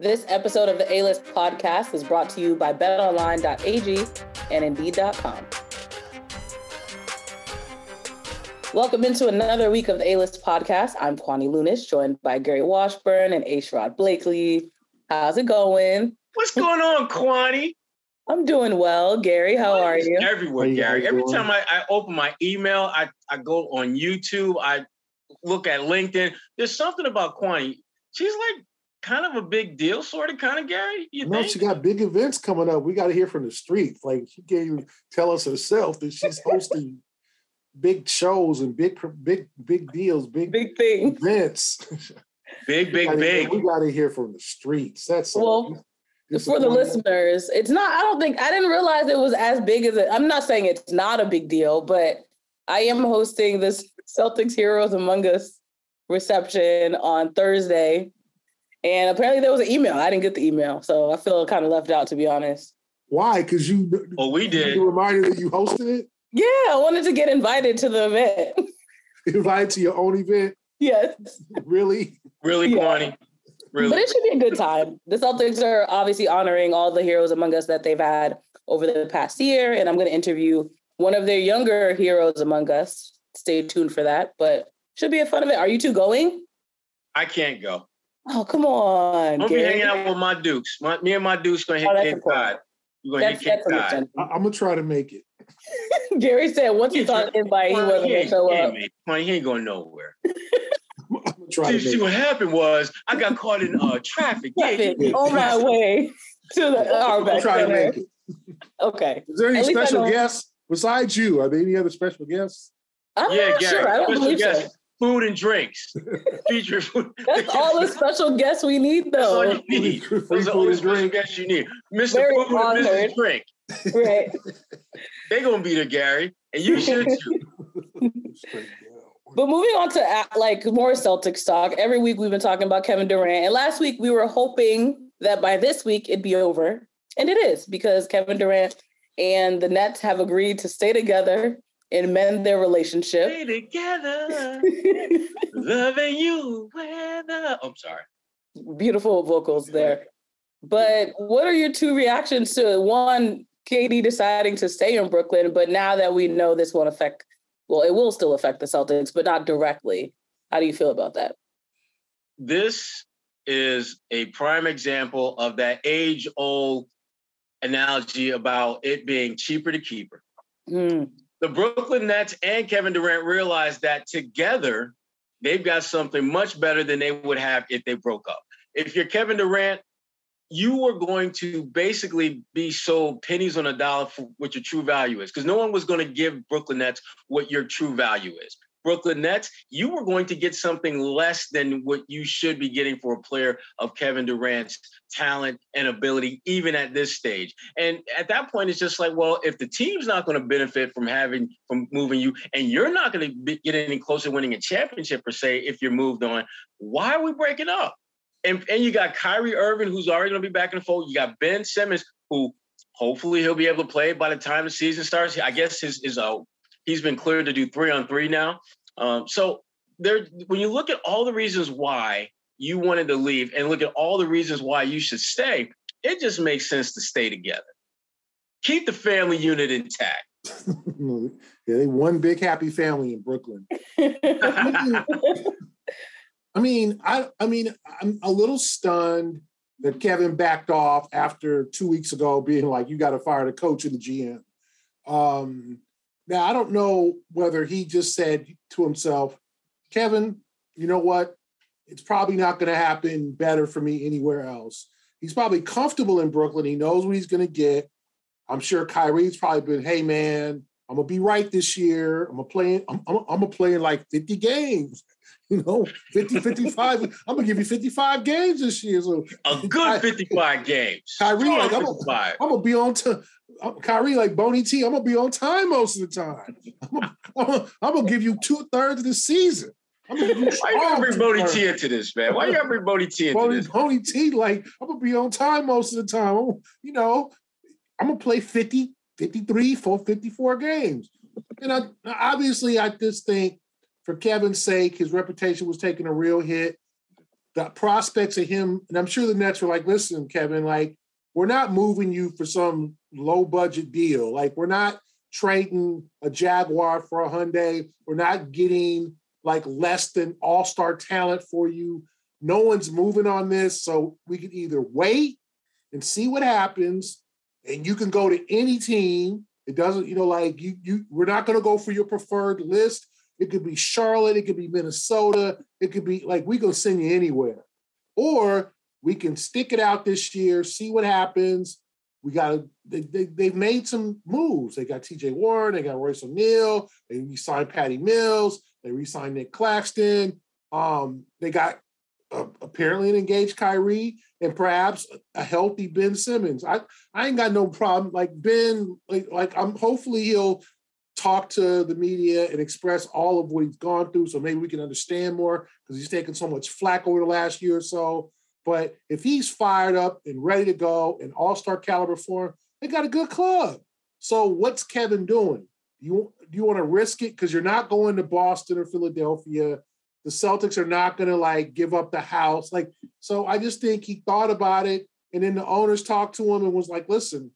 This episode of the A List podcast is brought to you by betonline.ag and indeed.com. Welcome into another week of the A List podcast. I'm Kwani Lunis, joined by Gary Washburn and A. Sherrod Blakely. How's it going? What's going on, Kwani? I'm doing well. Gary, how are you? Everywhere, Gary. Every time I, I open my email, I, I go on YouTube, I look at LinkedIn. There's something about Kwani. She's like kind of a big deal, sort of, kind of, Gary. You no, think? she got big events coming up. We got to hear from the streets. Like she can't even tell us herself that she's hosting big shows and big, big, big deals, big, big things, events. Big, big, we big. we got to hear from the streets. That's well. For the listeners, it's not. I don't think I didn't realize it was as big as it. I'm not saying it's not a big deal, but I am hosting this Celtics Heroes Among Us reception on Thursday and apparently there was an email. I didn't get the email, so I feel kind of left out to be honest. Why? Because you. Oh, we did. You reminded that you hosted it. Yeah, I wanted to get invited to the event. invited to your own event. Yes. Really. Really, yeah. Kwani. Really. But it should be a good time. The Celtics are obviously honoring all the heroes among us that they've had over the past year, and I'm going to interview one of their younger heroes among us. Stay tuned for that, but should be a fun event. Are you two going? I can't go. Oh, come on. I'm gonna be hanging out with my Dukes. My, me and my Dukes gonna hit oh, Cape Cod. We're gonna that's, hit Cape Cod. I'm gonna try to make it. Gary said once he thought invite, he wasn't gonna show he up. Ain't, he ain't going nowhere. see, see what happened was I got caught in uh, traffic. traffic yeah, on my way to the I'll try to make it. Okay. Is there any At special guests besides you? Are there any other special guests? I'm yeah, not Gary, sure. I don't believe guests. so food and drinks. Feature food. That's all the special guests we need, though. That's all you need. Those are all the special guests you need. Mr. Very Food honored. and Mrs. Drink. Right. They're gonna be there, Gary, and you should too. But moving on to uh, like more Celtics talk, every week we've been talking about Kevin Durant, and last week we were hoping that by this week it'd be over, and it is because Kevin Durant and the Nets have agreed to stay together and mend their relationship. Stay together, loving you. When oh, I'm sorry. Beautiful vocals there. But what are your two reactions to one, KD deciding to stay in Brooklyn, but now that we know this won't affect, well, it will still affect the Celtics, but not directly. How do you feel about that? This is a prime example of that age old analogy about it being cheaper to keep her. Mm the Brooklyn Nets and Kevin Durant realized that together they've got something much better than they would have if they broke up. If you're Kevin Durant, you are going to basically be sold pennies on a dollar for what your true value is because no one was going to give Brooklyn Nets what your true value is. Brooklyn Nets, you were going to get something less than what you should be getting for a player of Kevin Durant's talent and ability, even at this stage. And at that point, it's just like, well, if the team's not going to benefit from having from moving you, and you're not going to get any closer winning a championship per se if you're moved on, why are we breaking up? And, and you got Kyrie Irving, who's already going to be back in the fold. You got Ben Simmons, who hopefully he'll be able to play by the time the season starts. I guess his is a uh, He's been cleared to do three on three now. Um, so there, when you look at all the reasons why you wanted to leave and look at all the reasons why you should stay, it just makes sense to stay together. Keep the family unit intact. yeah, they one big happy family in Brooklyn. I mean, I I mean, I'm a little stunned that Kevin backed off after two weeks ago, being like, "You got to fire the coach and the GM." Um, now, I don't know whether he just said to himself, Kevin, you know what? It's probably not going to happen better for me anywhere else. He's probably comfortable in Brooklyn. He knows what he's going to get. I'm sure Kyrie's probably been, hey, man, I'm going to be right this year. I'm going to play, I'm, I'm, I'm to play in like 50 games. You know, 50, 55. I'm going to give you 55 games this year. So a good 55 games. Kyrie, like, I'm going to be on to uh, Kyrie, like Boney T, I'm gonna be on time most of the time. I'm gonna, I'm gonna, I'm gonna give you two thirds of the season. I'm gonna give you Why you gotta bring Boney T into this, man? Why you gotta bring Boney T into Boney, this? Boney T, like I'm gonna be on time most of the time. I'm, you know, I'm gonna play 50, 53, for 54 games. And I obviously I just think for Kevin's sake, his reputation was taking a real hit. the prospects of him, and I'm sure the Nets were like, listen, Kevin, like, we're not moving you for some low budget deal. Like, we're not trading a Jaguar for a Hyundai. We're not getting like less than all star talent for you. No one's moving on this. So we can either wait and see what happens, and you can go to any team. It doesn't, you know, like you, you, we're not going to go for your preferred list. It could be Charlotte, it could be Minnesota, it could be like we gonna send you anywhere. Or we can stick it out this year, see what happens. We got they, they they've made some moves. They got TJ Warren, they got Royce O'Neale, they re-signed Patty Mills, they re-signed Nic Claxton. Um, they got apparently an engaged Kyrie and perhaps a healthy Ben Simmons. I I ain't got no problem. Like Ben, like like I'm hopefully he'll talk to the media and express all of what he's gone through so maybe we can understand more because he's taken so much flack over the last year or so. But if he's fired up and ready to go in all-star caliber form, they got a good club. So what's Kevin doing? You do you want to risk it because you're not going to Boston or Philadelphia? The Celtics are not going to like give up the house. Like so, I just think he thought about it, and then the owners talked to him and was like, "Listen,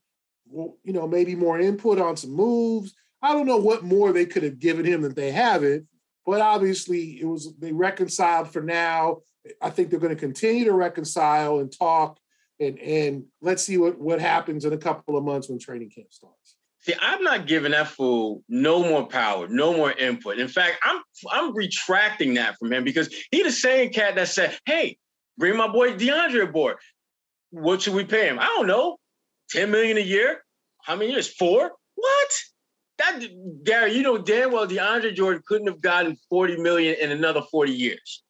well, you know, maybe more input on some moves." I don't know what more they could have given him that they haven't, but obviously it was they reconciled for now. I think they're going to continue to reconcile and talk, and and let's see what what happens in a couple of months when training camp starts. See, I'm not giving that fool no more power, no more input. In fact, I'm I'm retracting that from him because he the same cat that said, "Hey, bring my boy DeAndre aboard. What should we pay him? I don't know, ten million a year. How many years? Four? What? that Gary, you know damn well DeAndre Jordan couldn't have gotten 40 million in another 40 years.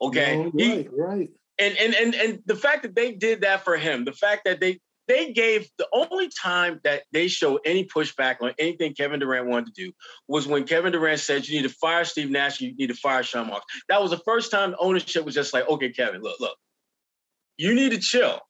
Okay. No, right, he, right. And, and and and the fact that they did that for him, the fact that they they gave the only time that they showed any pushback on anything Kevin Durant wanted to do was when Kevin Durant said you need to fire Steve Nash, you need to fire Sean Marks. That was the first time ownership was just like, okay, Kevin, look, look, you need to chill.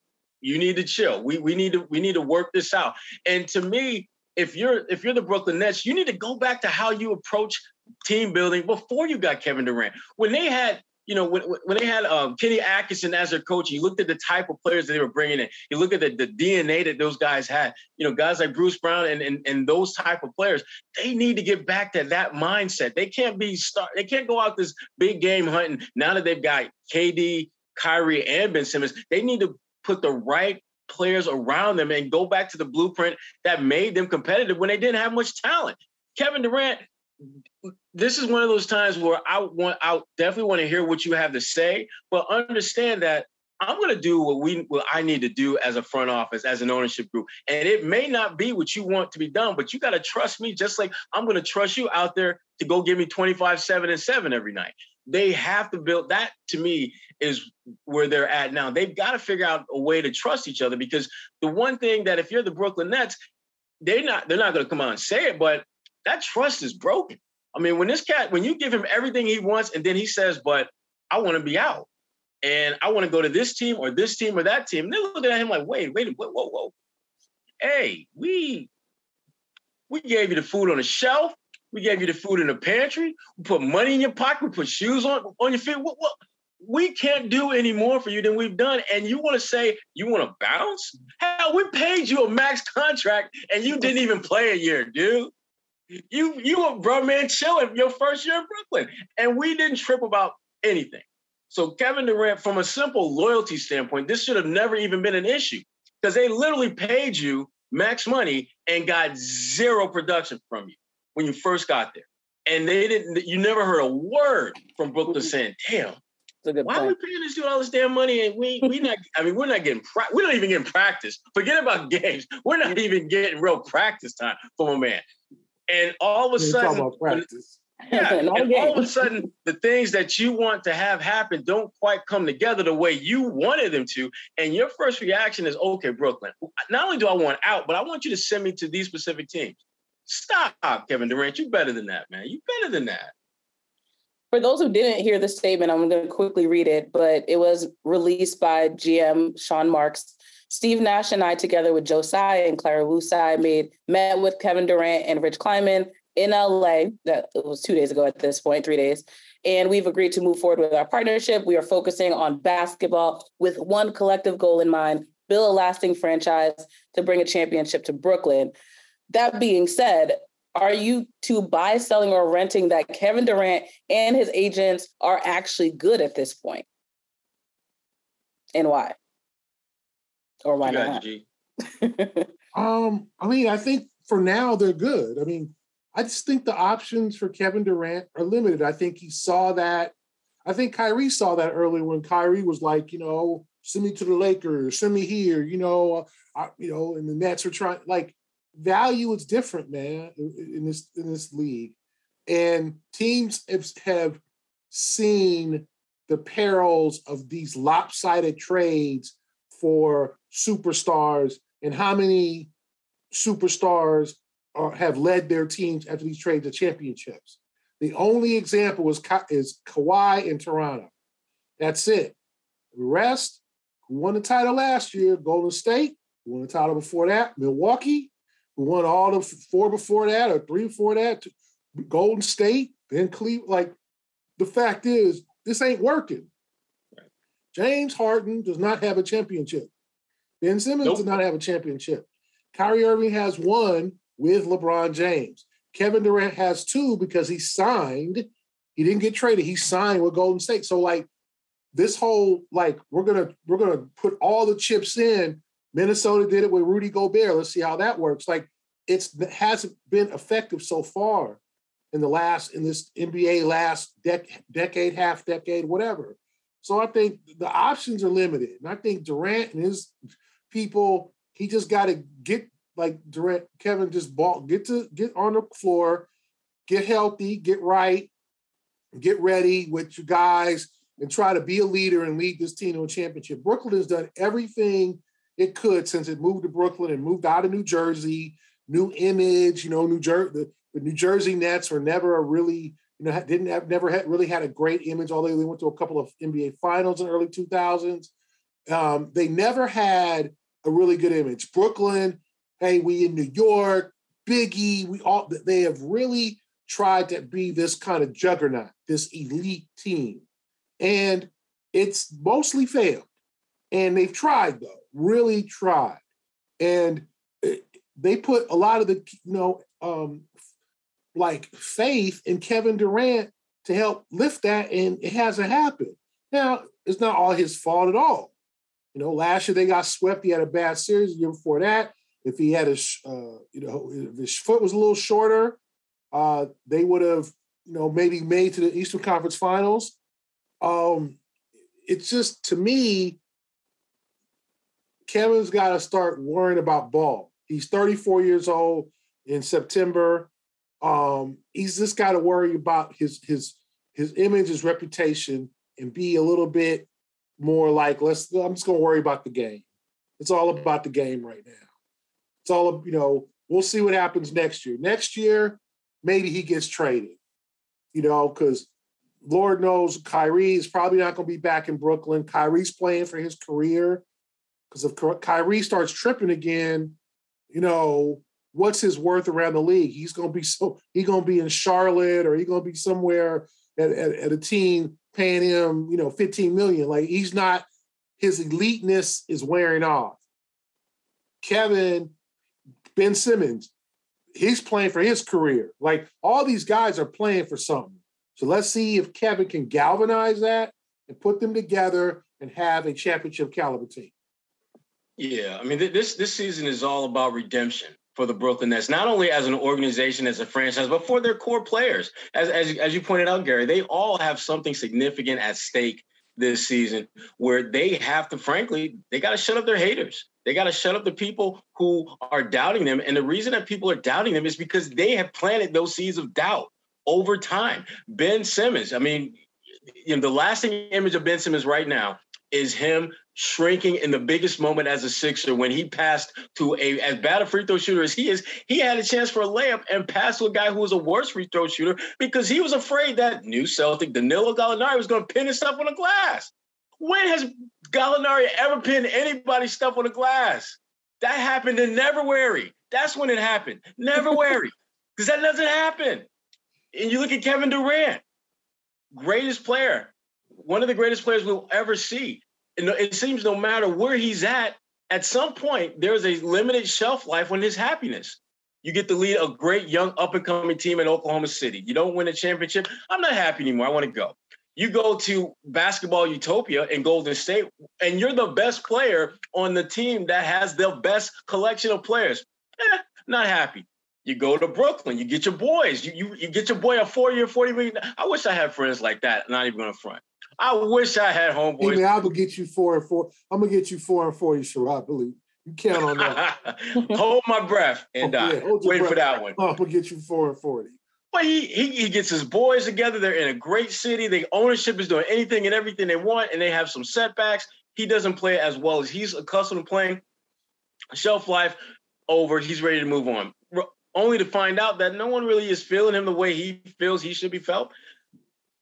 You need to chill. We we need to we need to work this out. And to me, if you're if you're the Brooklyn Nets, you need to go back to how you approach team building before you got Kevin Durant. When they had you know, when, when they had um, Kenny Atkinson as their coach, you looked at the type of players that they were bringing in. You look at the, the DNA that those guys had. You know, guys like Bruce Brown and, and and those type of players. They need to get back to that mindset. They can't be start. They can't go out this big game hunting now that they've got KD, Kyrie, and Ben Simmons. They need to put the right players around them and go back to the blueprint that made them competitive when they didn't have much talent. Kevin Durant, this is one of those times where I want I definitely want to hear what you have to say, but understand that I'm going to do what we what I need to do as a front office, as an ownership group. And it may not be what you want to be done, but you got to trust me just like I'm going to trust you out there to go give me 25 7 and 7 every night. They have to build that to me is where they're at now. They've got to figure out a way to trust each other because the one thing that if you're the Brooklyn Nets, they're not they're not going to come out and say it, but that trust is broken. I mean, when this cat, when you give him everything he wants, and then he says, "But I want to be out, and I want to go to this team or this team or that team," and they're looking at him like, "Wait, wait, whoa, whoa, whoa, hey, we we gave you the food on the shelf." We gave you the food in the pantry. We put money in your pocket. We put shoes on on your feet. What, what, we can't do any more for you than we've done. And you want to say you want to bounce? Hell, we paid you a max contract and you didn't even play a year, dude. You you were bro man chilling your first year in Brooklyn. And we didn't trip about anything. So Kevin Durant, from a simple loyalty standpoint, this should have never even been an issue. Because they literally paid you max money and got zero production from you when you first got there. And they didn't, you never heard a word from Brooklyn saying, damn, why point. are we paying this dude all this damn money and we we not? I mean, we're not getting pra- we're not even getting practice. Forget about games. We're not even getting real practice time from a man. And all of a sudden, yeah, and all of a sudden, the things that you want to have happen don't quite come together the way you wanted them to. And your first reaction is, okay, Brooklyn. Not only do I want out, but I want you to send me to these specific teams. Stop, Kevin Durant. You're better than that, man. You're better than that. For those who didn't hear the statement, I'm going to quickly read it, but it was released by GM Sean Marks. Steve Nash and I, together with Joe Tsai and Clara Wu Tsai, made met with Kevin Durant and Rich Kleiman in LA. That was two days ago at this point, three days. and we've agreed to move forward with our partnership. We are focusing on basketball with one collective goal in mind build a lasting franchise to bring a championship to Brooklyn. That being said, are you to buy, selling, or renting that Kevin Durant and his agents are actually good at this point? And why? Or why not? um, I mean, I think for now they're good. I mean, I just think the options for Kevin Durant are limited. I think he saw that. I think Kyrie saw that earlier when Kyrie was like, you know, send me to the Lakers, send me here, you know, I, you know, and the Nets are trying like value is different, man, in this in this league, and teams have, have seen the perils of these lopsided trades for superstars and how many superstars are, have led their teams after these trades to championships. The only example is, is Kawhi in Toronto. That's it. The rest, who won the title last year? Golden State. Who won the title before that? Milwaukee. Who won all the four before that or three before that? Golden State. Then Cleveland. Like the fact is, this ain't working. James Harden does not have a championship. Ben Simmons nope. does not have a championship. Kyrie Irving has one with LeBron James. Kevin Durant has two because he signed. He didn't get traded. He signed with Golden State. So like this whole like we're gonna we're gonna put all the chips in. Minnesota did it with Rudy Gobert. Let's see how that works. Like it's it hasn't been effective so far in the last in this NBA last dec- decade, half decade, whatever. So I think the options are limited, and I think Durant and his people, he just got to get like Durant, Kevin just bought, get to get on the floor, get healthy, get right, get ready with you guys, and try to be a leader and lead this team to a championship. Brooklyn has done everything it could since it moved to Brooklyn and moved out of New Jersey. New image, you know, New Jersey. The, the New Jersey Nets were never a really, you know, didn't have never had really had a great image. Although they went to a couple of NBA finals in the early 2000s, um, they never had a really good image. Brooklyn hey, we in New York, Biggie, we all they have really tried to be this kind of juggernaut, this elite team. And it's mostly failed. And they've tried though, really tried. And they put a lot of the, you know, um, like faith in Kevin Durant to help lift that, and it hasn't happened. Now, it's not all his fault at all. You know, last year they got swept. He had a bad series. The year before that, if he had his, uh, you know, if his foot was a little shorter, uh, they would have, you know, maybe made to the Eastern Conference Finals. Um, it's just to me, Kevin's got to start worrying about ball. He's 34 years old in September. Um, he's just got to worry about his his his image, his reputation, and be a little bit more like let's. I'm just going to worry about the game. It's all about the game right now. It's all, you know, we'll see what happens next year. Next year, maybe he gets traded, you know, because Lord knows Kyrie is probably not going to be back in Brooklyn. Kyrie's playing for his career. Because if Kyrie starts tripping again, you know, what's his worth around the league? He's going to be so, he's going to be in Charlotte or he's going to be somewhere at, at, at a team paying him, you know, 15 million. Like he's not, his eliteness is wearing off. Kevin Ben Simmons, he's playing for his career. Like all these guys are playing for something. So let's see if Kevin can galvanize that and put them together and have a championship caliber team. Yeah, I mean this this season is all about redemption for the Brooklyn Nets, not only as an organization, as a franchise, but for their core players. As as as you pointed out, Gary, they all have something significant at stake this season where they have to, frankly, they got to shut up their haters. They got to shut up the people who are doubting them. And the reason that people are doubting them is because they have planted those seeds of doubt over time. Ben Simmons, I mean, you know, the lasting image of Ben Simmons right now is him shrinking in the biggest moment as a Sixer when he passed to a as bad a free throw shooter as he is. He had a chance for a layup and passed to a guy who was a worse free throw shooter because he was afraid that new Celtic Danilo Gallinari was going to pin his stuff on the glass. When has Gallinari ever pinned anybody's stuff on the glass? That happened in Neverwary. That's when it happened. Neverwary. Because that doesn't happen. And you look at Kevin Durant. greatest player, one of the greatest players we'll ever see. It seems no matter where he's at, at some point, there's a limited shelf life on his happiness. You get to lead a great young up and coming team in Oklahoma City. You don't win a championship. I'm not happy anymore. I want to go. You go to basketball utopia in Golden State, and you're the best player on the team that has the best collection of players. Eh, not happy. You go to Brooklyn, you get your boys, you, you, you get your boy a four year, 40 million. I wish I had friends like that, not even gonna front. I wish I had homeboys. Hey, I'm gonna get you four and four. I'm gonna get you four and forty, sure I believe. You count on that. hold my breath and oh, yeah, wait breath. for that one. Oh, I'm gonna get you four and forty. But he, he he gets his boys together. They're in a great city. The ownership is doing anything and everything they want, and they have some setbacks. He doesn't play as well as he's accustomed to playing. Shelf life over. He's ready to move on. Only to find out that no one really is feeling him the way he feels he should be felt.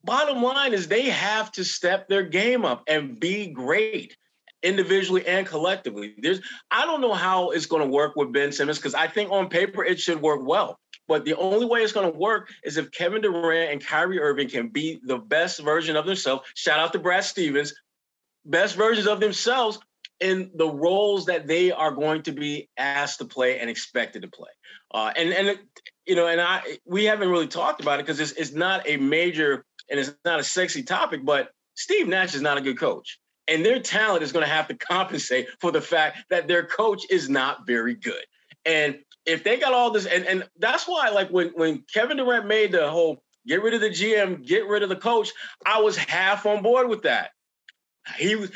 Bottom line is they have to step their game up and be great individually and collectively. There's I don't know how it's going to work with Ben Simmons because I think on paper it should work well. But the only way it's going to work is if Kevin Durant and Kyrie Irving can be the best version of themselves. Shout out to Brad Stevens, best versions of themselves in the roles that they are going to be asked to play and expected to play. Uh, and and you know, and I we haven't really talked about it because it's it's not a major and it's not a sexy topic, but Steve Nash is not a good coach and their talent is going to have to compensate for the fact that their coach is not very good. And if they got all this, and, and that's why, like when when Kevin Durant made the whole get rid of the GM, get rid of the coach, I was half on board with that. He was.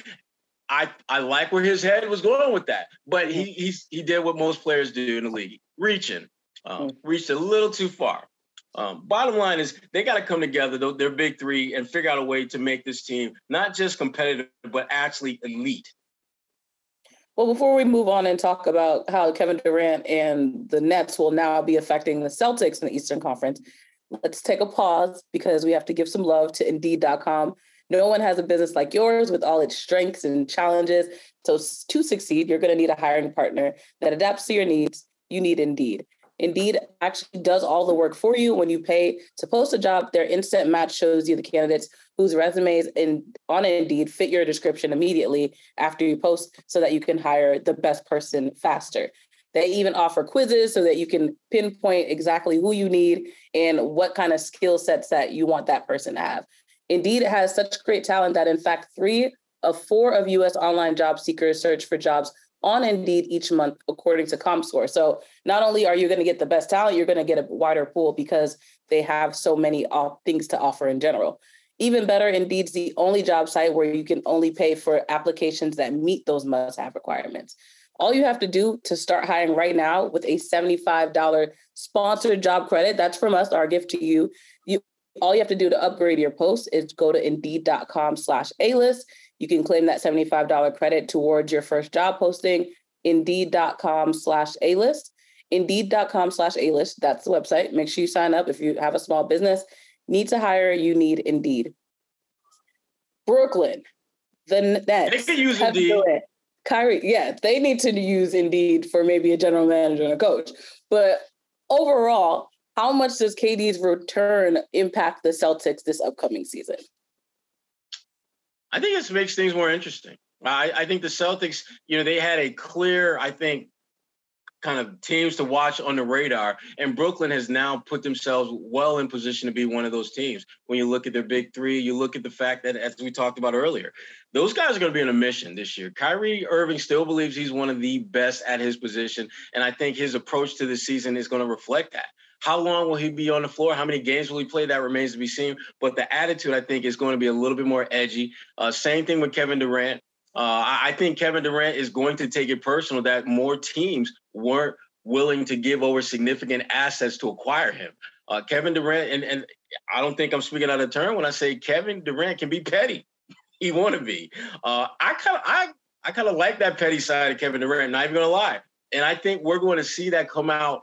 I, I like where his head was going with that, but he he's, he did what most players do in the league, reaching, um, mm. reached a little too far. Um, bottom line is they got to come together, though, their big three, and figure out a way to make this team not just competitive, but actually elite. Well, before we move on and talk about how Kevin Durant and the Nets will now be affecting the Celtics in the Eastern Conference, let's take a pause because we have to give some love to Indeed.com. No one has a business like yours with all its strengths and challenges. So, to succeed, you're going to need a hiring partner that adapts to your needs. You need Indeed. Indeed actually does all the work for you. When you pay to post a job, their instant match shows you the candidates whose resumes in on Indeed fit your description immediately after you post so that you can hire the best person faster. They even offer quizzes so that you can pinpoint exactly who you need and what kind of skill sets that you want that person to have. Indeed, has such great talent that in fact, three of four of US online job seekers search for jobs on Indeed each month, according to ComScore. So not only are you going to get the best talent, you're going to get a wider pool because they have so many things to offer in general. Even better, Indeed's the only job site where you can only pay for applications that meet those must have requirements. All you have to do to start hiring right now with a $75 sponsored job credit, that's from us, our gift to you. You all you have to do to upgrade your post is go to indeed.com slash A-list you can claim that $75 credit towards your first job posting. Indeed.com slash A list. Indeed.com slash A list. That's the website. Make sure you sign up if you have a small business. Need to hire, you need Indeed. Brooklyn, the Nets. They can use Indeed. Kyrie, yeah, they need to use Indeed for maybe a general manager and a coach. But overall, how much does KD's return impact the Celtics this upcoming season? I think this makes things more interesting. I, I think the Celtics, you know, they had a clear, I think, kind of teams to watch on the radar. And Brooklyn has now put themselves well in position to be one of those teams. When you look at their big three, you look at the fact that, as we talked about earlier, those guys are going to be on a mission this year. Kyrie Irving still believes he's one of the best at his position. And I think his approach to the season is going to reflect that. How long will he be on the floor? How many games will he play? That remains to be seen. But the attitude, I think, is going to be a little bit more edgy. Uh, same thing with Kevin Durant. Uh, I think Kevin Durant is going to take it personal that more teams weren't willing to give over significant assets to acquire him. Uh, Kevin Durant, and, and I don't think I'm speaking out of turn when I say Kevin Durant can be petty. he want to be. Uh, I kind of I I kind of like that petty side of Kevin Durant. Not even gonna lie, and I think we're going to see that come out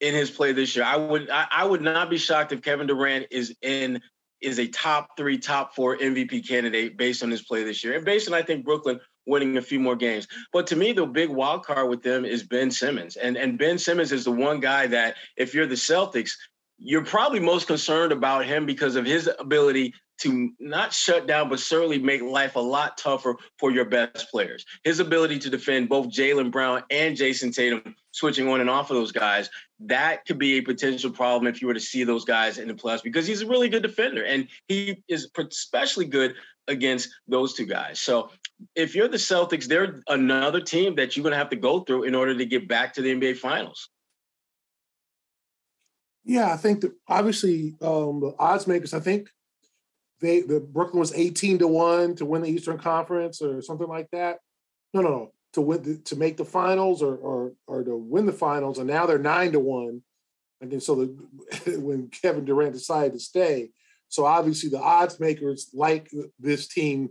in his play this year. I would I, I would not be shocked if Kevin Durant is in is a top three, top four MVP candidate based on his play this year, and based on I think Brooklyn winning a few more games. But to me, the big wild card with them is Ben Simmons, and and Ben Simmons is the one guy that if you're the Celtics, you're probably most concerned about him because of his ability to not shut down, but certainly make life a lot tougher for your best players. His ability to defend both Jaylen Brown and Jayson Tatum, switching on and off of those guys, that could be a potential problem if you were to see those guys in the playoffs because he's a really good defender and he is especially good against those two guys. So if you're the Celtics, they're another team that you're going to have to go through in order to get back to the NBA Finals. Yeah, I think that obviously um, the odds makers. I think they the Brooklyn was eighteen to one to win the Eastern Conference or something like that. No, no, no, to win the, to make the finals or or or to win the finals, and now they're nine to one. And so the, when Kevin Durant decided to stay, so obviously the odds makers like this team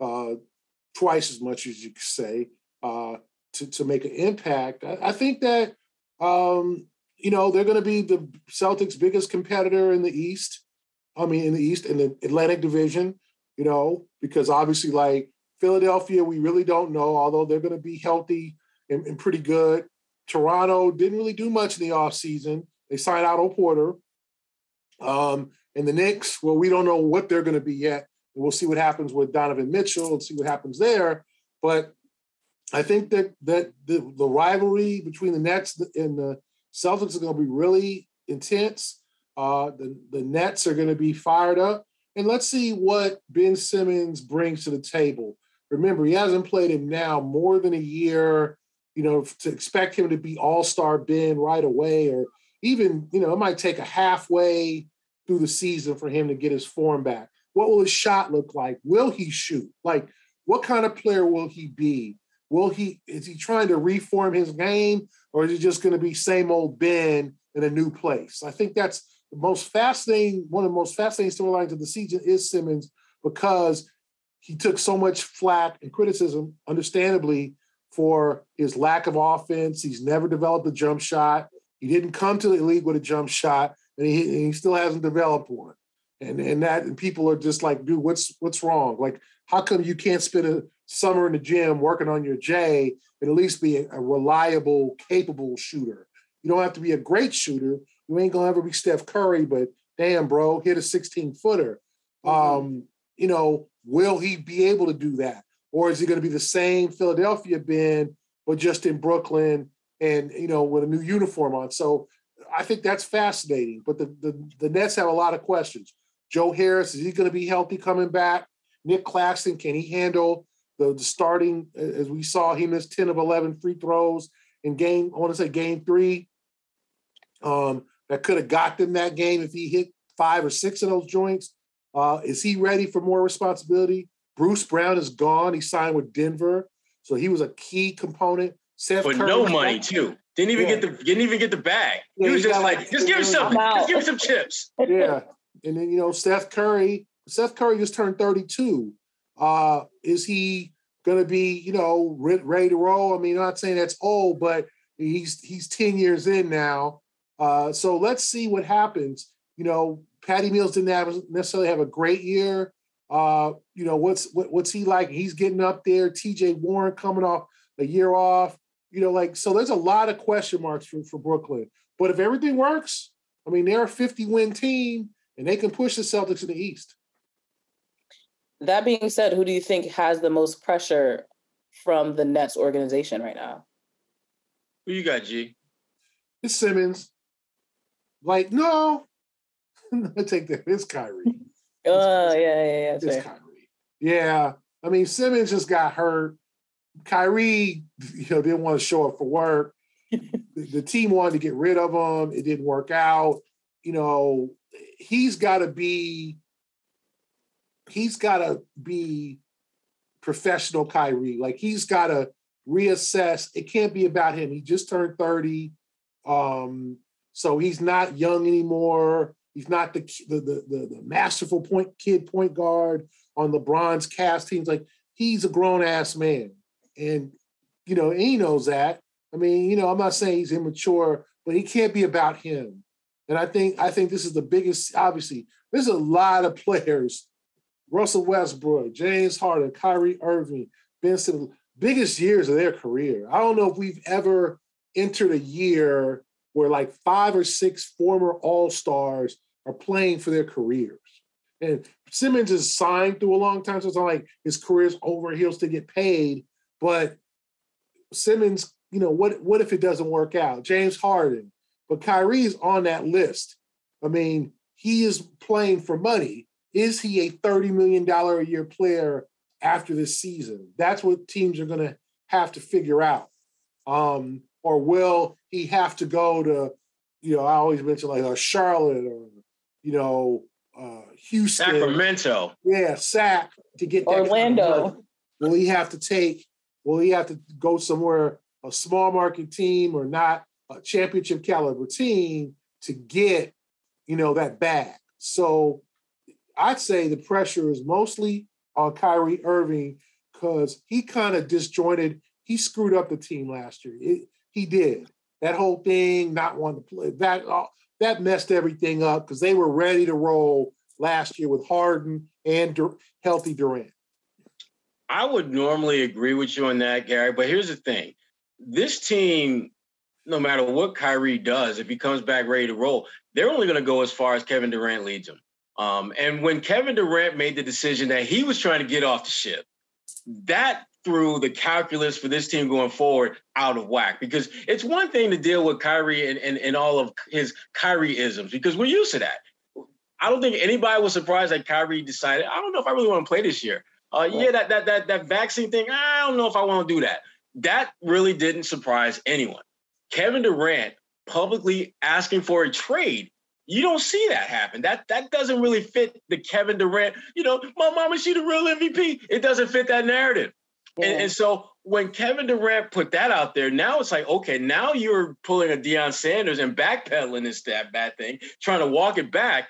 uh, twice as much as you could say uh, to to make an impact. I, I think that um, you know, they're going to be the Celtics' biggest competitor in the East. I mean, in the East, in the Atlantic Division, you know, because obviously, like Philadelphia, we really don't know, although they're going to be healthy and, and, pretty good. Toronto didn't really do much in the offseason. They signed Otto Porter. Um, and the Knicks, well, we don't know what they're going to be yet. We'll see what happens with Donovan Mitchell and see what happens there. But I think that that the, the rivalry between the Nets and the Celtics are going to be really intense. Uh, the, the Nets are going to be fired up. And let's see what Ben Simmons brings to the table. Remember, he hasn't played him now more than a year. You know, to expect him to be all star Ben right away, or even, you know, it might take a halfway through the season for him to get his form back. What will his shot look like? Will he shoot? Like, what kind of player will he be? Will he is he trying to reform his game, or is he just going to be same old Ben in a new place? I think that's the most fascinating. One of the most fascinating storylines of the season is Simmons because he took so much flack and criticism, understandably, for his lack of offense. He's never developed a jump shot. He didn't come to the league with a jump shot, and he, and he still hasn't developed one. And and that and people are just like, dude, what's what's wrong? Like, how come you can't spend a summer in the gym working on your J and at least be a, reliable, capable shooter. You don't have to be a great shooter. You ain't gonna ever be Steph Curry, but damn, bro, hit a 16 footer. Mm-hmm. Um, you know, will he be able to do that? Or is he going to be the same Philadelphia Ben, but just in Brooklyn and you know with a new uniform on? So I think that's fascinating. But the the, the Nets have a lot of questions. Joe Harris is he going to be healthy coming back? Nic Claxton can he handle the, the starting, as we saw, he missed 10 of 11 free throws in game, I want to say game three. Um, that could have got them that game if he hit five or six of those joints. Uh, is he ready for more responsibility? Bruce Brown is gone. He signed with Denver, so he was a key component. Seth but Curry no money too. Didn't even yeah. get the didn't even get the bag. Yeah, he was just like, just give him some, just give him some chips. Yeah, and then you know Seth Curry. Seth Curry just turned 32. Uh, is he going to be, you know, ready to roll? I mean, I'm not saying that's old, but he's he's 10 years in now. Uh, so let's see what happens. You know, Patty Mills didn't necessarily have a great year. Uh, you know, what's what, what's he like? He's getting up there. TJ Warren coming off a year off. You know, like so. There's a lot of question marks for, for Brooklyn. But if everything works, I mean, they're a 50 win team and they can push the Celtics in the East. That being said, who do you think has the most pressure from the Nets organization right now? Who you got, G? It's Simmons. Like, no. I take that. It's Kyrie. Oh, uh, yeah, yeah, yeah. It's fair. Kyrie. Yeah. I mean, Simmons just got hurt. Kyrie, you know, didn't want to show up for work. the, the team wanted to get rid of him. It didn't work out. You know, he's got to be he's got to be professional Kyrie. Like he's got to reassess. It can't be about him. He just turned 30. Um, so he's not young anymore. He's not the, the the the, masterful point kid point guard on LeBron's cast teams. Like he's a grown ass man, and you know he knows that. I mean, you know, I'm not saying he's immature, but he can't be about him. And I think I think this is the biggest. Obviously, there's a lot of players Russell Westbrook, James Harden, Kyrie Irving, Ben Simmons, biggest years of their career. I don't know if we've ever entered a year where like five or six former All Stars are playing for their careers. And Simmons is signed through a long time, so it's not like his career's over. He'll still get paid, but Simmons, you know, what what if it doesn't work out? James Harden, but Kyrie's on that list. I mean, he is playing for money. Is he a $30 million a year player after this season? That's what teams are going to have to figure out. Um, or will he have to go to, you know, I always mention like a Charlotte or, you know, uh, Houston, Sacramento. Yeah, Sac to get Orlando. Kind of will he have to take? Will he have to go somewhere a small market team or not a championship caliber team to get, you know, that bag? So I'd say the pressure is mostly on Kyrie Irving because he kind of disjointed. He screwed up the team last year. It, he did that whole thing, not wanting to play that. Uh, that messed everything up because they were ready to roll last year with Harden and Dur- healthy Durant. I would normally agree with you on that, Gary. But here's the thing: this team, no matter what Kyrie does, if he comes back ready to roll, they're only going to go as far as Kevin Durant leads them. Um, and when Kevin Durant made the decision that he was trying to get off the ship, that threw the calculus for this team going forward out of whack. Because it's one thing to deal with Kyrie and, and, and all of his Kyrie-isms, because we're used to that. I don't think anybody was surprised that Kyrie decided, I don't know if I really want to play this year. Uh, yeah, that, that that that vaccine thing, I don't know if I want to do that. That really didn't surprise anyone. Kevin Durant publicly asking for a trade you don't see that happen. That that doesn't really fit the Kevin Durant. You know, my mama, she the real MVP. It doesn't fit that narrative. Yeah. And, and, so when Kevin Durant put that out there, now it's like, okay, now you're pulling a Deion Sanders and backpedaling this that bad thing, trying to walk it back.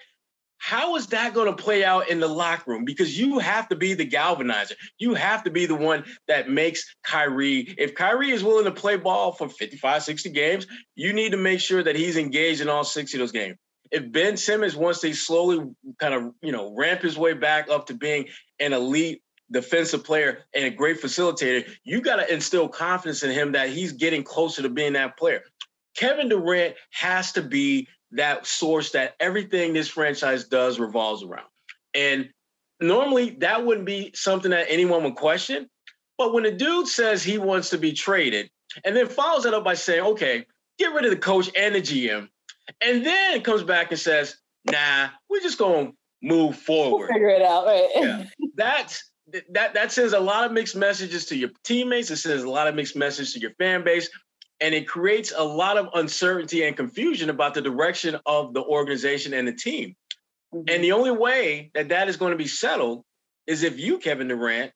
How is that going to play out in the locker room? Because you have to be the galvanizer. You have to be the one that makes Kyrie. If Kyrie is willing to play ball for 55, 60 games, you need to make sure that he's engaged in all 60 of those games if Ben Simmons wants to slowly kind of, you know, ramp his way back up to being an elite defensive player and a great facilitator, you got to instill confidence in him that he's getting closer to being that player. Kevin Durant has to be that source that everything this franchise does revolves around. And normally that wouldn't be something that anyone would question. But when a dude says he wants to be traded and then follows that up by saying, okay, get rid of the coach and the GM, and then comes back and says, "Nah, we're just going to move forward, we'll figure it out." Right? Yeah, that's that that sends a lot of mixed messages to your teammates. It sends a lot of mixed messages to your fan base, and it creates a lot of uncertainty and confusion about the direction of the organization and the team. Mm-hmm. And the only way that that is going to be settled is if you, Kevin Durant,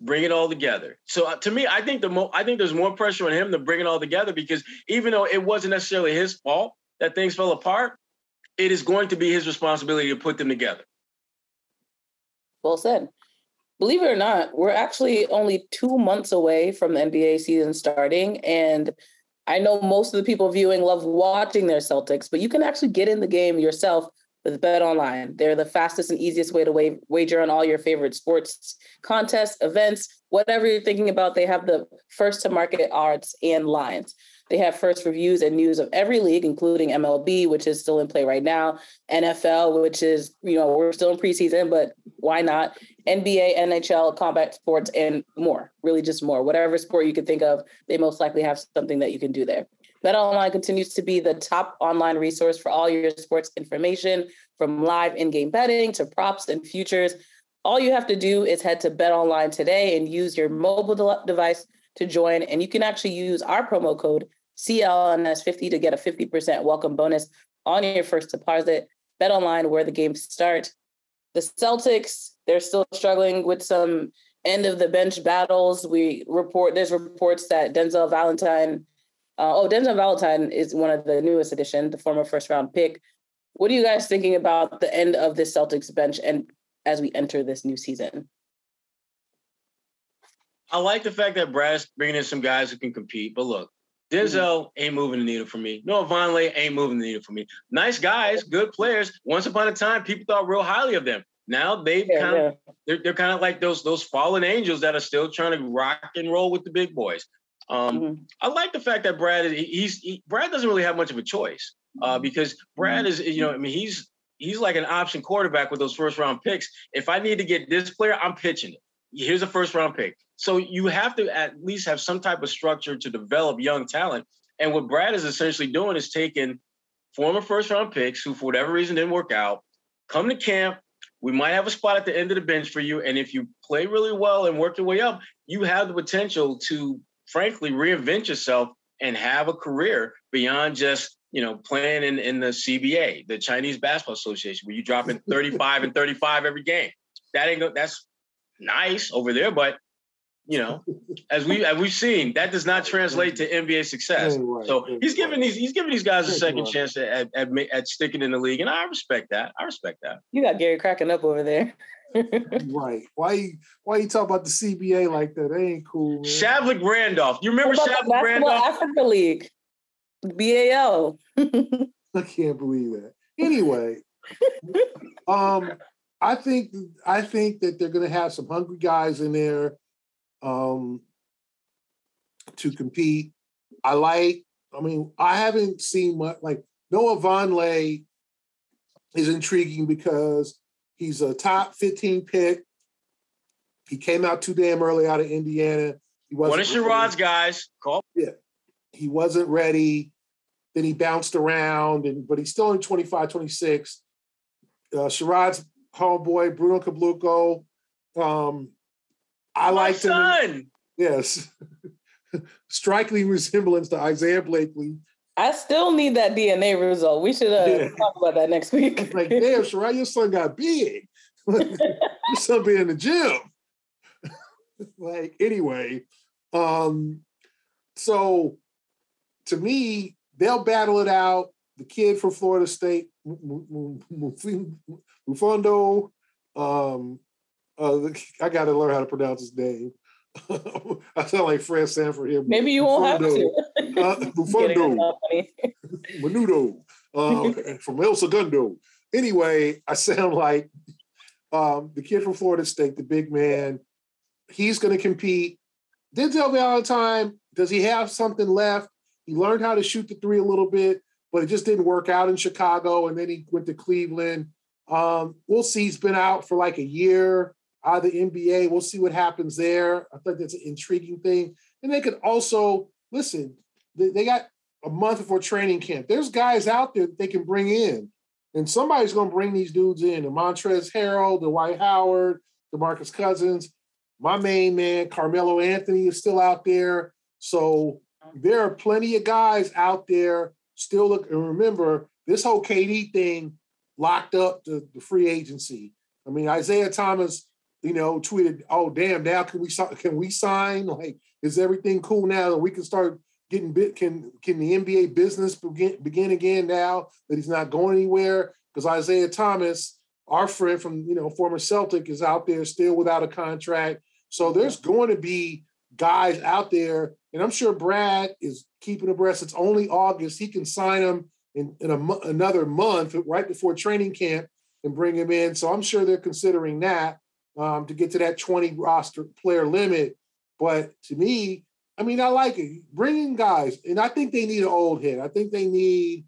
bring it all together. So uh, to me, I think the mo- I think there's more pressure on him to bring it all together because even though it wasn't necessarily his fault, that things fell apart, it is going to be his responsibility to put them together. Well said. Believe it or not, we're actually only two months away from the NBA season starting. And I know most of the people viewing love watching their Celtics, but you can actually get in the game yourself with Bet Online. They're the fastest and easiest way to wa- wager on all your favorite sports contests, events, whatever you're thinking about. They have the first to market odds and lines. They have first reviews and news of every league, including MLB, which is still in play right now, NFL, which is, you know, we're still in preseason, but why not? NBA, NHL, combat sports, and more. Really, just more. Whatever sport you can think of, they most likely have something that you can do there. BetOnline continues to be the top online resource for all your sports information, from live in-game betting to props and futures. All you have to do is head to BetOnline today and use your mobile de- device to join. And you can actually use our promo code CLNS50 to get a 50% welcome bonus on your first deposit. Bet online where the games start. The Celtics, they're still struggling with some end of the bench battles. We report there's reports that Denzel Valentine, uh, oh Denzel Valentine is one of the newest addition, the former first round pick. What are you guys thinking about the end of the Celtics bench and as we enter this new season? I like the fact that Brad's bringing in some guys who can compete. But look, Denzel mm-hmm. ain't moving the needle for me. Noah Vonleh ain't moving the needle for me. Nice guys, good players. Once upon a time, people thought real highly of them. Now they've yeah, kind of they're, they're kind of like those those fallen angels that are still trying to rock and roll with the big boys. Um, mm-hmm. I like the fact that Brad he's he, Brad doesn't really have much of a choice uh, because Brad is you know I mean he's he's like an option quarterback with those first round picks. If I need to get this player, I'm pitching it. Here's a first round pick. So you have to at least have some type of structure to develop young talent. And what Brad is essentially doing is taking former first round picks who, for whatever reason, didn't work out, come to camp. We might have a spot at the end of the bench for you. And if you play really well and work your way up, you have the potential to, frankly, reinvent yourself and have a career beyond just you know, playing in, in the CBA, the Chinese Basketball Association, where you drop in 35 and 35 every game. That ain't that's nice over there, but you know, as we as we've seen, that does not translate to NBA success. So he's giving these he's giving these guys a second chance at, at, at sticking in the league, and I respect that. I respect that. You got Gary cracking up over there. right. Why you why you talk about the CBA like that? That ain't cool. Man. Shavlik Randolph. You remember Shavlik Randolph? Africa League. BAL. I can't believe that. Anyway, um, I think I think that they're going to have some hungry guys in there um, to compete. I like. I mean, I haven't seen much. Like Noah Vonleh is intriguing because he's a top 15 pick. He came out too damn early out of Indiana. He wasn't. What is Sherrod's guys? Call. Yeah, he wasn't ready. Then he bounced around, and but he's still in 25, 26. Uh, Sherrod's homeboy, Bruno Caboclo. Um, I like him. Yes. Striking resemblance to Isaiah Blakely. I still need that DNA result. We should uh, yeah. talk about that next week. like, damn, Sherrod, your son got big. your son be in the gym. like, anyway. Um, so to me, they'll battle it out. The kid from Florida State, Mufando, um, uh, I got to learn how to pronounce his name. I sound like Fred Sanford here. Maybe you won't have to. uh, Menudo, uh, from El Segundo. Anyway, I sound like um, the kid from Florida State, the big man. He's going to compete. Denzel Valentine, does he have something left? He learned how to shoot the three a little bit, but it just didn't work out in Chicago. And then he went to Cleveland. Um, we'll see. He's been out for like a year out of the NBA. We'll see what happens there. I think that's an intriguing thing. And they could also listen. They, got a month before training camp. There's guys out there that they can bring in, and somebody's going to bring these dudes in. The Montrezl Harrell, the Dwight Howard, the Marcus Cousins. My main man, Carmelo Anthony, is still out there. So there are plenty of guys out there still look and remember this whole KD thing locked up the, the free agency. I mean, Isaiah Thomas, you know, tweeted, "Oh damn, now can we can we sign? Like, is everything cool now that we can start getting bit? Can can the NBA business begin begin again now that he's not going anywhere? Because Isaiah Thomas, our friend from you know former Celtic, is out there still without a contract. So there's going to be guys out there, and I'm sure Brad is keeping abreast. It's only August. He can sign them in, in a, another month, right before training camp, and bring him in. So I'm sure they're considering that um, to get to that 20 roster player limit. But to me, I mean, I like it. Bringing guys, and I think they need an old head. I think they need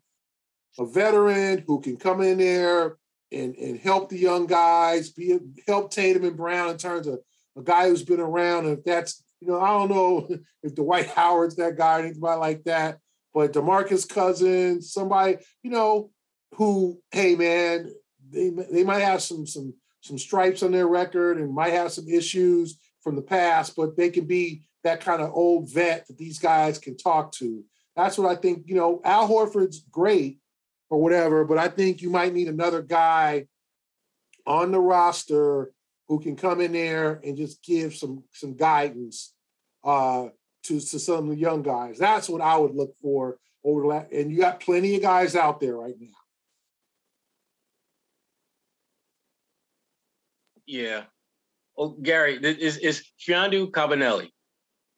a veteran who can come in there and, and help the young guys, be help Tatum and Brown in terms of a guy who's been around. If that's you know, I don't know if Dwight Howard's that guy or anybody like that, but Demarcus Cousins, somebody, you know, who, hey man, they they might have some some some stripes on their record and might have some issues from the past, but they can be that kind of old vet that these guys can talk to. That's what I think. You know, Al Horford's great or whatever, but I think you might need another guy on the roster who can come in there and just give some some guidance uh, to to some of the young guys. That's what I would look for over the last, and you got plenty of guys out there right now. Yeah. Oh, Gary, is is Mfiondu Kabengele?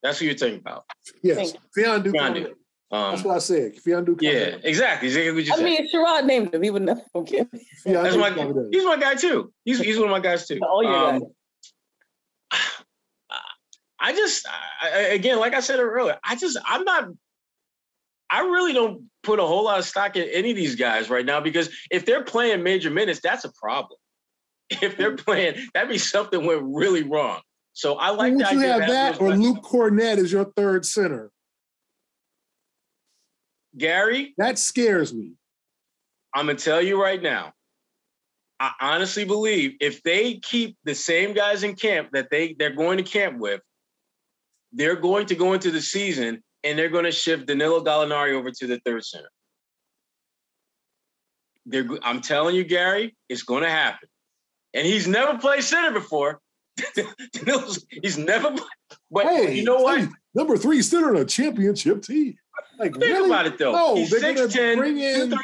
That's what you're talking about. Yes, Mfiondu. Mfiondu. Um, That's what I said. Mfiondu. Yeah, exactly. exactly I mean, if Sherrod named him, he would know. Okay. That's my, he's my guy too. He's he's one of my guys too. Oh, yeah. Um, I just, I, again, like I said earlier, I just, I'm not, I really don't put a whole lot of stock in any of these guys right now because if they're playing major minutes, that's a problem. If they're playing, that means something went really wrong. So I like Would you have that or Luke Kornet as your third center? Gary? That scares me. I'm gonna tell you right now. I honestly believe if they keep the same guys in camp that they they're going to camp with, they're going to go into the season and they're going to shift Danilo Gallinari over to the third center. They're, I'm telling you, Gary, it's going to happen. And he's never played center before. he's never. But hey, you know what? Hey, number three center in a championship team. Like think really? about it though. No, he's they're gonna bring in.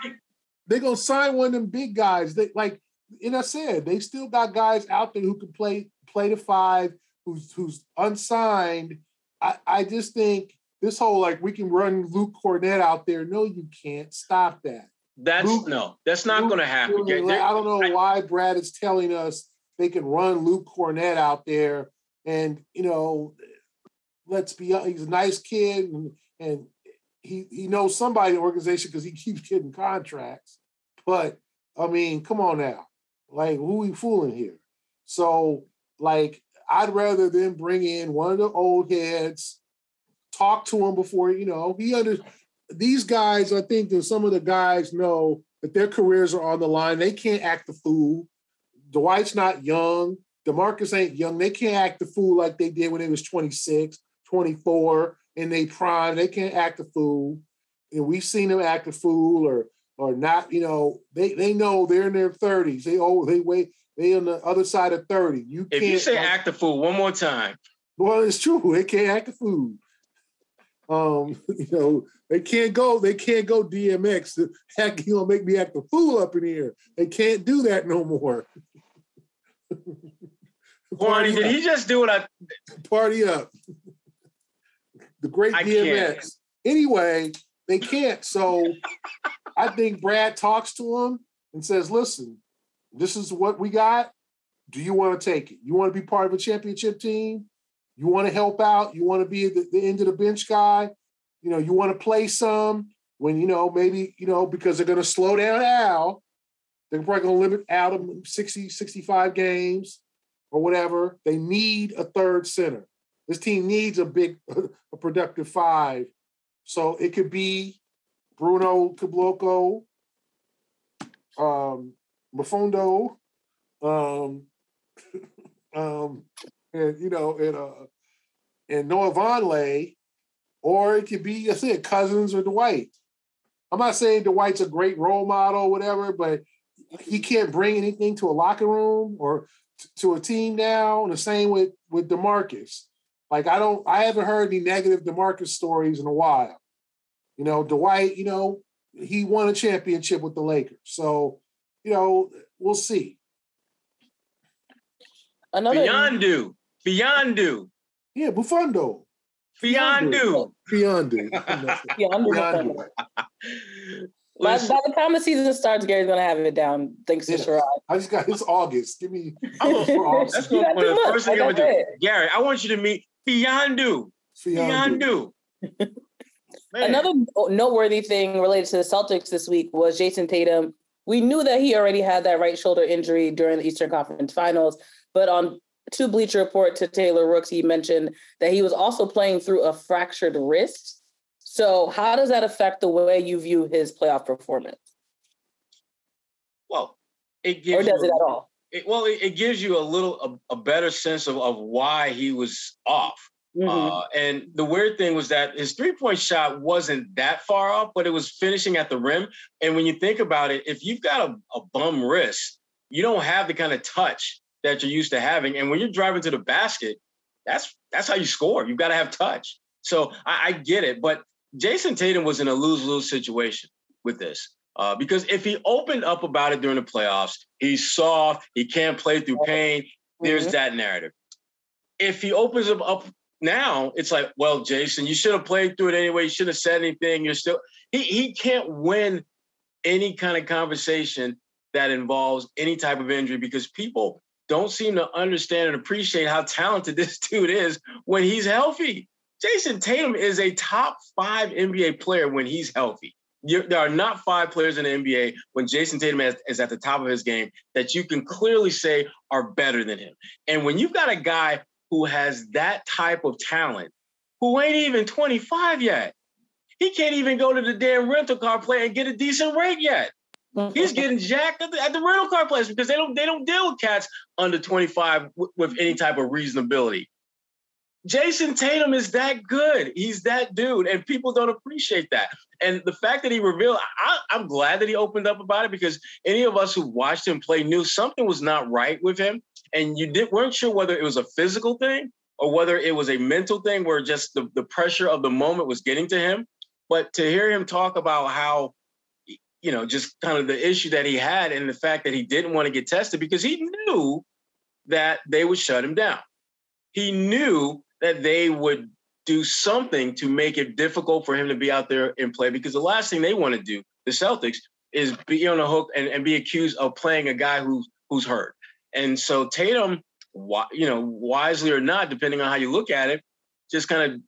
They're gonna sign one of them big guys. They like, and I said they still got guys out there who can play play the five, who's who's unsigned. I I just think this whole like we can run Luke Kornet out there. No, you can't. Stop that. That's Luke, no, that's not going to happen. I don't know why Brad is telling us they can run Luke Kornet out there, and you know, let's be he's a nice kid, and, and he he knows somebody in the organization because he keeps getting contracts. But I mean, come on now, like who we fooling here? So like, I'd rather than bring in one of the old heads talk to him before, you know, he under these guys, I think that some of the guys know that their careers are on the line. They can't act the fool. Dwight's not young. DeMarcus ain't young. They can't act the fool like they did when they was 26, 24 in their prime. They can't act the fool. And we've seen them act the fool or or not, you know, they they know they're in their 30s. They oh they wait, they on the other side of 30. You if you say act the fool one more time. Well, it's true. They can't act the fool. Um, you know, they can't go, they can't go DMX. Heck, you gonna make me act a fool up in here. They can't do that no more. Party, did he just do what I party up? the great I DMX. Can't. Anyway, they can't. So I think Brad talks to him and says, listen, this is what we got. Do you want to take it? You want to be part of a championship team? You want to help out. You want to be the, the end of the bench guy. You know, you want to play some when, you know, maybe, you know, because they're going to slow down Al. They're probably going to limit Adam 60, 65 games or whatever. They need a third center. This team needs a big, a productive five. So it could be Bruno Caboclo, um, Mfiondu, um, um, and you know, and uh, and Noah Vonleh, or it could be I said Cousins or Dwight. I'm not saying Dwight's a great role model, or whatever, but he can't bring anything to a locker room or t- to a team now. And the same with with Demarcus. Like I don't, I haven't heard any negative Demarcus stories in a while. You know, Dwight, you know, he won a championship with the Lakers, so you know, we'll see. Another Mfiondu. Mfiondu. Yeah, Mfiondu. Mfiondu. Mfiondu. Mfiondu. By, by the time the season starts, Gary's gonna have it down. Thanks yeah. to Sherrod. I just got it's August. Give me. That's what the first thing I'm gonna do. Gary, I want you to meet Mfiondu. Mfiondu. Another noteworthy thing related to the Celtics this week was Jayson Tatum. We knew that he already had that right shoulder injury during the Eastern Conference Finals, but on to Bleacher Report to Taylor Rooks, he mentioned that he was also playing through a fractured wrist. So, how does that affect the way you view his playoff performance? Well, it gives or does you, it at all? It, well, it, it, gives you a little a, a, better sense of, of why he was off. Mm-hmm. Uh, and the weird thing was that his three point shot wasn't that far off, but it was finishing at the rim. And when you think about it, if you've got a, a bum wrist, you don't have the kind of touch that you're used to having. And when you're driving to the basket, that's that's how you score. You've got to have touch. So I, I get it, but Jayson Tatum was in a lose lose situation with this. Uh, because if he opened up about it during the playoffs, he's soft, he can't play through pain. There's mm-hmm. that narrative. If he opens up, up now, it's like, well, Jayson, you should have played through it anyway. You shouldn't have said anything. You're still he he can't win any kind of conversation that involves any type of injury because people don't seem to understand and appreciate how talented this dude is when he's healthy. Jayson Tatum is a top five NBA player when he's healthy. You're, there are not five players in the NBA when Jayson Tatum is, is at the top of his game that you can clearly say are better than him. And when you've got a guy who has that type of talent, who ain't even 25 yet, he can't even go to the damn rental car play and get a decent rate yet. He's getting jacked at the, at the, rental car place because they don't they don't deal with cats under 25 w- with mm-hmm. any type of reasonability. Jayson Tatum is that good. He's that dude, and people don't appreciate that. And the fact that he revealed, I, am glad that he opened up about it because any of us who watched him play knew something was not right with him, and you did, weren't sure whether it was a physical thing or whether it was a mental thing where just the, the pressure of the moment was getting to him. But to hear him talk about how, you know, just kind of the issue that he had and the fact that he didn't want to get tested because he knew that they would shut him down. He knew that they would do something to make it difficult for him to be out there and play because the last thing they want to do, the Celtics, is be on the hook and, and be accused of playing a guy who's who's hurt. And so Tatum, you know, wisely or not, depending on how you look at it, just kind of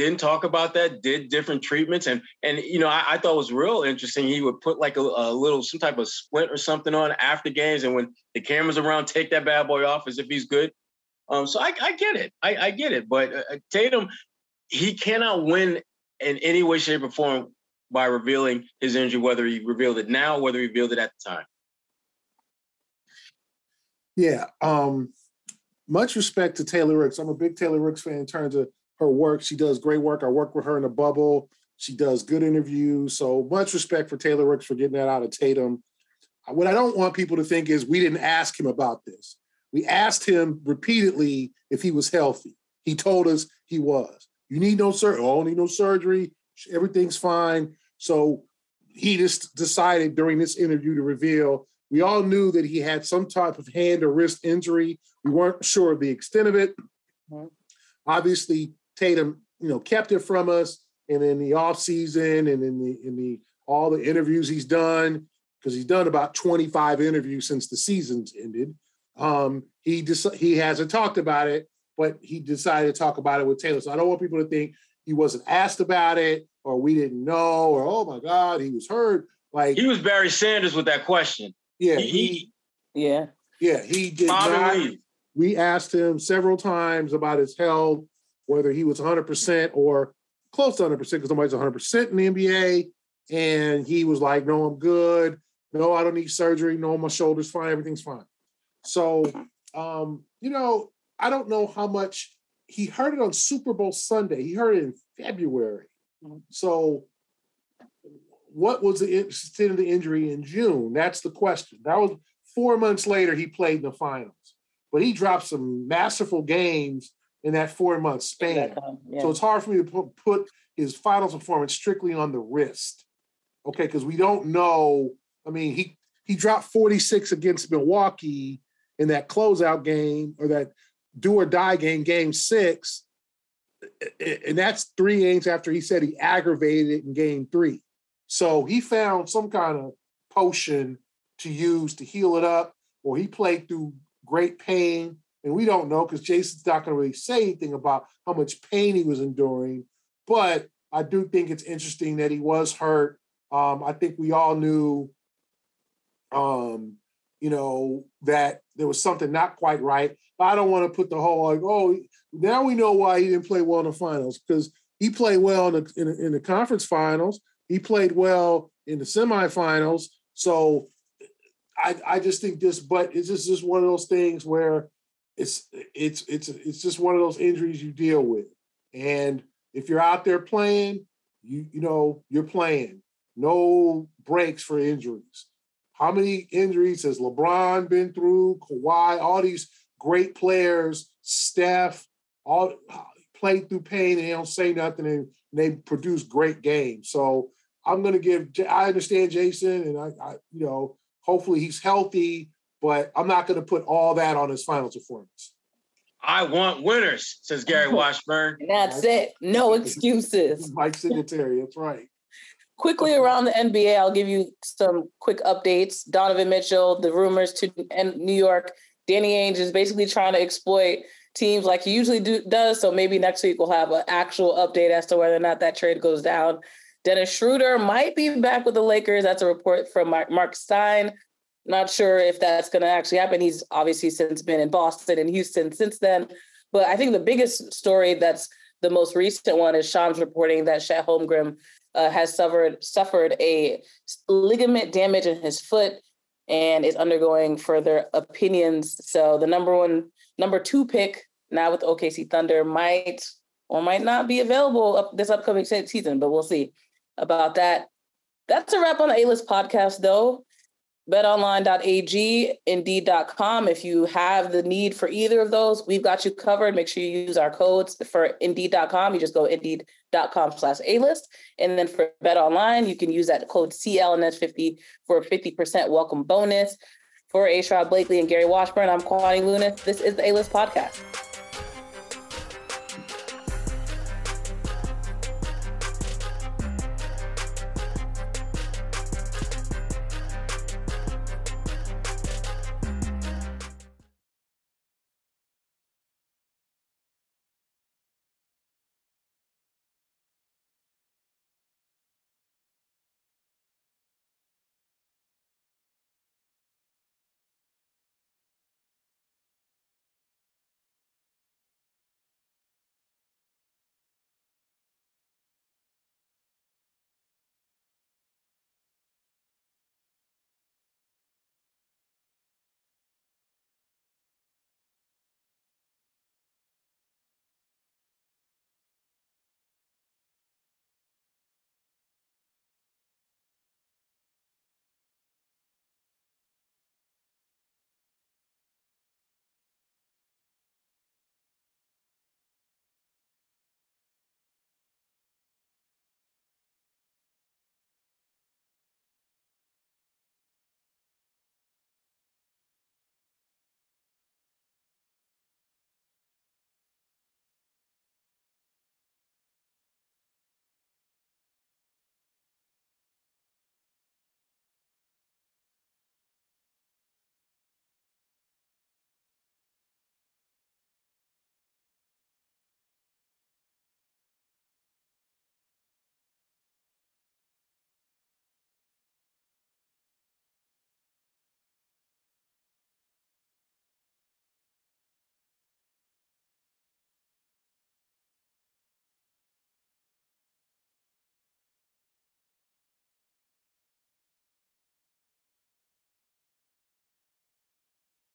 didn't talk about that, did different treatments. And, and you know, I, I thought it was real interesting. He would put like a, a, little, some type of splint or something on after games. And when the camera's around, take that bad boy off as if he's good. Um, so I, I get it. I, I get it. But uh, Tatum, he cannot win in any way, shape, or form by revealing his injury, whether he revealed it now, whether he revealed it at the time. Yeah. Um, much respect to Taylor Rooks. I'm a big Taylor Rooks fan in terms of her work. She does great work. I work with her in a bubble. She does good interviews. So much respect for Taylor Rooks for getting that out of Tatum. Uh, what I don't want people to think is we didn't ask him about this. We asked him repeatedly if he was healthy. He told us he was. You need no surgery. Oh, need no surgery. Everything's fine. So he just decided during this interview to reveal. We all knew that he had some type of hand or wrist injury. We weren't sure of the extent of it. Obviously, Tatum, you know, kept it from us. And in the off season and in the in the all the interviews he's done, because he's done about 25 interviews since the season's ended. Um, he just he hasn't talked about it, but he decided to talk about it with Taylor. So I don't want people to think he wasn't asked about it or we didn't know or oh my God, he was hurt. Like he was Barry Sanders with that question. Yeah, he, he yeah. Yeah, he did not. We asked him several times about his health, whether he was 100% or close to 100% because nobody's 100% in the NBA. And he was like, no, I'm good. No, I don't need surgery. No, my shoulder's fine. Everything's fine. So, um, you know, I don't know how much he heard it on Super Bowl Sunday. He heard it in February. Mm-hmm. So, what was the extent of the injury in June? That's the question. That was four months later. He played in the finals, but he dropped some masterful games in that four month span. Yeah. So it's hard for me to put, put his finals performance strictly on the wrist. Okay, because we don't know. I mean, he he dropped 46 against Milwaukee in that closeout game or that do or die game, game six. And that's three games after he said he aggravated it in game three. So he found some kind of potion to use to heal it up, or he played through great pain. And we don't know because Jayson's not going to really say anything about how much pain he was enduring. But I do think it's interesting that he was hurt. Um, I think we all knew um, you know, that there was something not quite right. But I don't want to put the whole like, oh, now we know why he didn't play well in the finals because he played well in the, in, in the conference finals. He played well in the semifinals. So I, I just think this, but it's just, just one of those things where it's it's it's it's just one of those injuries you deal with. And if you're out there playing, you you know you're playing. No breaks for injuries. How many injuries has LeBron been through? Kawhi, all these great players, Steph, all played through pain and they don't say nothing and they produce great games. So I'm going to give. I understand Jayson, and I, I, you know, hopefully he's healthy, but I'm not going to put all that on his final performance. I want winners, says Gary Washburn. That's it. No excuses. Mike Singletary. That's right. Quickly around the NBA, I'll give you some quick updates. Donovan Mitchell, the rumors to New York Danny Ainge is basically trying to exploit teams like he usually do, does. So maybe next week we'll have an actual update as to whether or not that trade goes down. Dennis Schroeder might be back with the Lakers. That's a report from Marc Stein. Not sure if that's going to actually happen. He's obviously since been in Boston and Houston since then. But I think the biggest story that's the most recent one is Shams reporting that Chet Holmgren uh, has suffered suffered a ligament damage in his foot and is undergoing further opinions. So the number one, number two pick now with OKC Thunder might or might not be available up this upcoming season, but we'll see about that. That's a wrap on the A List podcast, though betonline.ag, indeed.com. If you have the need for either of those, we've got you covered. Make sure you use our codes for indeed.com. You just go indeed.com slash A list. And then for BetOnline, you can use that code CLNS50 for a 50% welcome bonus. For A. Blakely and Gary Washburn, I'm Kwani Lunis. This is the A List Podcast.